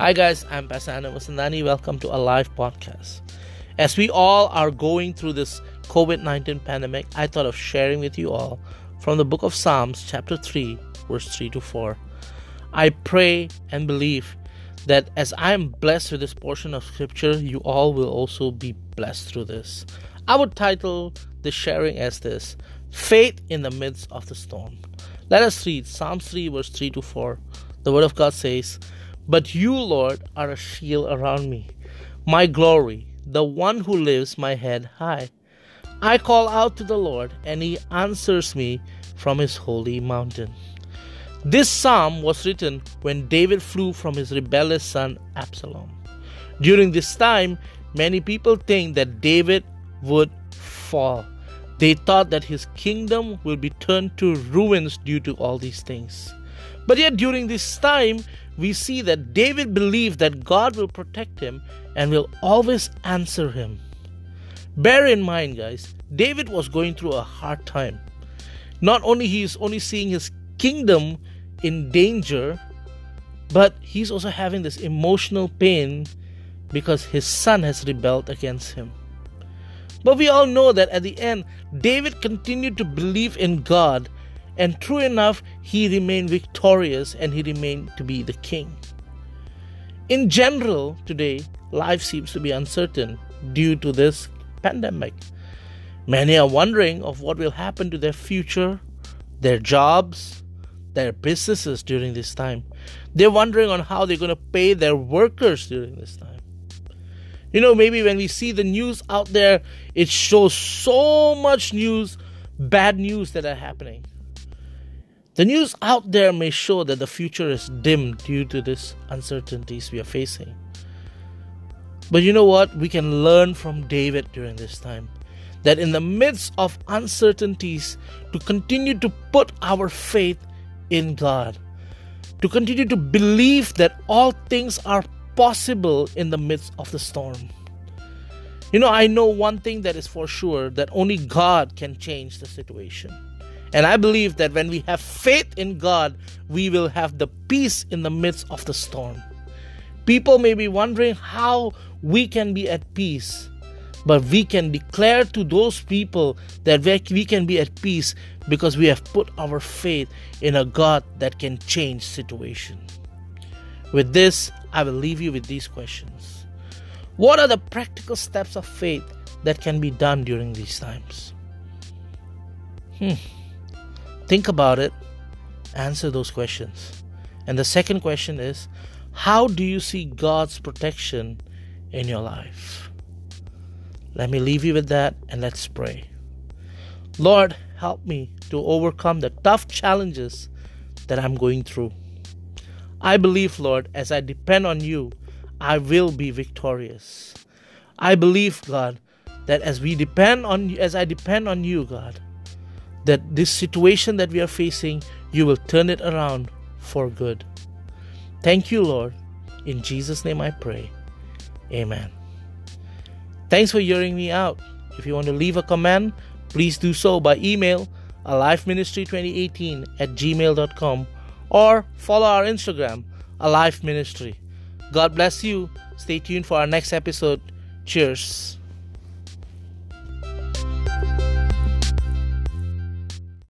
Hi, guys, I'm Pastor Anna Vasandani. Welcome to a live Podcast. As we all are going through this COVID 19 pandemic, I thought of sharing with you all from the book of Psalms, chapter 3, verse 3 to 4. I pray and believe that as I am blessed with this portion of scripture, you all will also be blessed through this. I would title the sharing as this Faith in the midst of the storm. Let us read Psalm 3, verse 3 to 4. The Word of God says, But you, Lord, are a shield around me, my glory, the one who lifts my head high. I call out to the Lord, and He answers me from His holy mountain. This psalm was written when David flew from his rebellious son Absalom. During this time, many people think that David would fall. They thought that his kingdom will be turned to ruins due to all these things. But yet, during this time, we see that David believed that God will protect him and will always answer him. Bear in mind, guys, David was going through a hard time. Not only he is only seeing his kingdom in danger, but he's also having this emotional pain because his son has rebelled against him. But we all know that at the end, David continued to believe in God, and true enough, he remained victorious and he remained to be the king. In general, today, life seems to be uncertain due to this pandemic. Many are wondering of what will happen to their future, their jobs, their businesses during this time. They're wondering on how they're going to pay their workers during this time. You know, maybe when we see the news out there, it shows so much news, bad news that are happening. The news out there may show that the future is dim due to these uncertainties we are facing. But you know what? We can learn from David during this time that in the midst of uncertainties, to continue to put our faith in God, to continue to believe that all things are possible in the midst of the storm. You know, I know one thing that is for sure that only God can change the situation. And I believe that when we have faith in God, we will have the peace in the midst of the storm. People may be wondering how we can be at peace, but we can declare to those people that we can be at peace because we have put our faith in a God that can change situation. With this, I will leave you with these questions. What are the practical steps of faith that can be done during these times? Hmm. Think about it, answer those questions. And the second question is how do you see God's protection in your life? Let me leave you with that and let's pray. Lord, help me to overcome the tough challenges that I'm going through. I believe, Lord, as I depend on you, I will be victorious. I believe, God, that as we depend on as I depend on you, God, that this situation that we are facing, you will turn it around for good. Thank you, Lord. In Jesus' name I pray. Amen. Thanks for hearing me out. If you want to leave a comment, please do so by email alifeministry2018 at gmail.com or follow our Instagram, Alive Ministry. God bless you. Stay tuned for our next episode. Cheers.